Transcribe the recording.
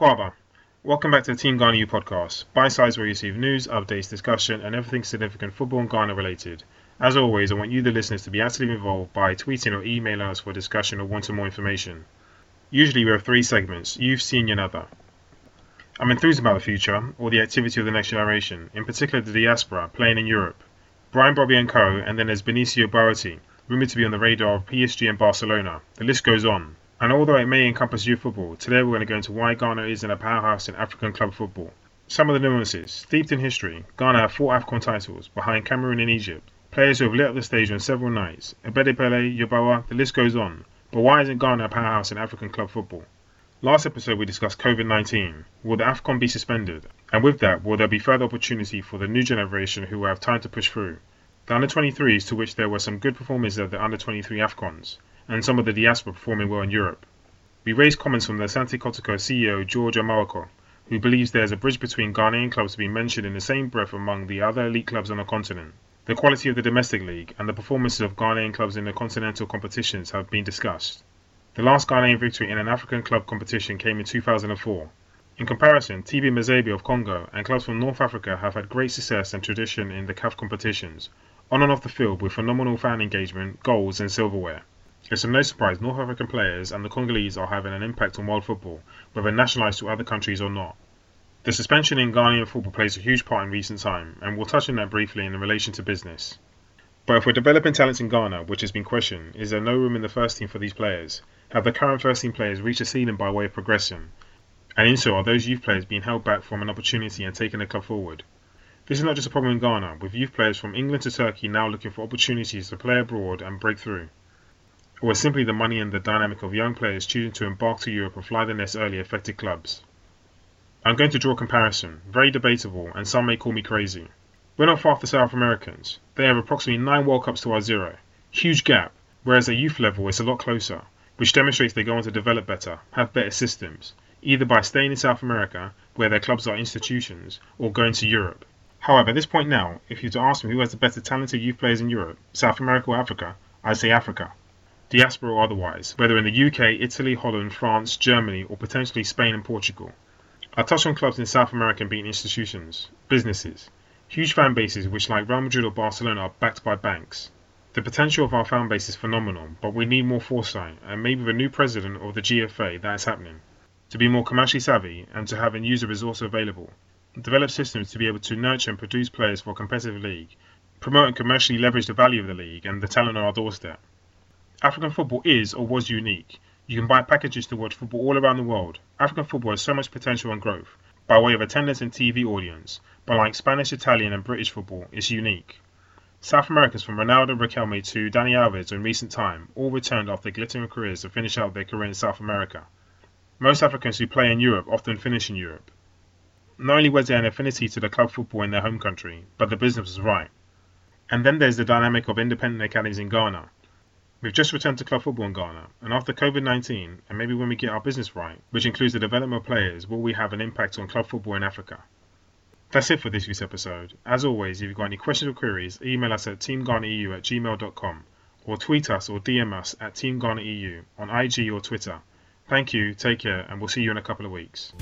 Akwaaba. Welcome back to the Team Ghana U podcast, by size where you receive news, updates, discussion, and everything significant football and Ghana related. As always, I want you, the listeners, to be actively involved by tweeting or emailing us for discussion or wanting more information. Usually, we have three segments youth, senior, and other. I'm enthused about the future, or the activity of the next generation, in particular the diaspora, playing in Europe. Brian Brobbey and co., and then there's Benicio Barati, rumoured to be on the radar of PSG and Barcelona. The list goes on. And although it may encompass youth football, today we're going to go into why Ghana isn't a powerhouse in African club football. Some of the nuances. Steeped in history, Ghana have four AFCON titles, behind Cameroon and Egypt. Players who have lit up the stage on several nights. Abedi Pele, Yeboah, the list goes on. But why isn't Ghana a powerhouse in African club football? Last episode we discussed COVID 19. Will the AFCON be suspended? And with that, will there be further opportunity for the new generation who will have time to push through? The under 23s, to which there were some good performances at the under 23 AFCONs and some of the diaspora performing well in Europe. We raised comments from the Asante Kotoko CEO George Amoako, who believes there is a bridge between Ghanaian clubs to be mentioned in the same breath among the other elite clubs on the continent. The quality of the domestic league and the performances of Ghanaian clubs in the continental competitions have been discussed. The last Ghanaian victory in an African club competition came in 2004. In comparison, TP Mazembe of Congo and clubs from North Africa have had great success and tradition in the CAF competitions, on and off the field with phenomenal fan engagement, goals and silverware. It's no surprise North African players and the Congolese are having an impact on world football, whether nationalised to other countries or not. The suspension in Ghanaian football plays a huge part in recent time, and we'll touch on that briefly in relation to business. But if we're developing talents in Ghana, which has been questioned, is there no room in the first team for these players? Have the current first team players reached a ceiling by way of progression? And in so, are those youth players being held back from an opportunity and taking the club forward? This is not just a problem in Ghana, with youth players from England to Turkey now looking for opportunities to play abroad and break through or simply the money and the dynamic of young players choosing to embark to Europe and fly the nest early affected clubs. I'm going to draw a comparison, very debatable, and some may call me crazy. We're not far the South Americans. They have approximately 9 World Cups to our zero. Huge gap, whereas at youth level it's a lot closer, which demonstrates they go on to develop better, have better systems, either by staying in South America, where their clubs are institutions, or going to Europe. However, at this point now, if you were to ask me who has the better talented youth players in Europe, South America or Africa, I'd say Africa diaspora or otherwise, whether in the UK, Italy, Holland, France, Germany, or potentially Spain and Portugal. I touch on clubs in South America being institutions, businesses, huge fan bases which, like Real Madrid or Barcelona, are backed by banks. The potential of our fan base is phenomenal, but we need more foresight, and maybe with a new president of the GFA that is happening, to be more commercially savvy and to have a user resource available. Develop systems to be able to nurture and produce players for a competitive league, promote and commercially leverage the value of the league and the talent on our doorstep. African football is or was unique. You can buy packages to watch football all around the world. African football has so much potential and growth by way of attendance and TV audience, but like Spanish, Italian, and British football, it's unique. South Americans from Ronaldo Riquelme to Dani Alves in recent time all returned after glittering careers to finish out their career in South America. Most Africans who play in Europe often finish in Europe. Not only was there an affinity to the club football in their home country, but the business was right. And then there's the dynamic of independent academies in Ghana, We've just returned to club football in Ghana, and after COVID 19, and maybe when we get our business right, which includes the development of players, will we have an impact on club football in Africa? That's it for this week's episode. As always, if you've got any questions or queries, email us at teamghanaeu at gmail.com or tweet us or DM us at teamghanaeu on IG or Twitter. Thank you, take care, and we'll see you in a couple of weeks.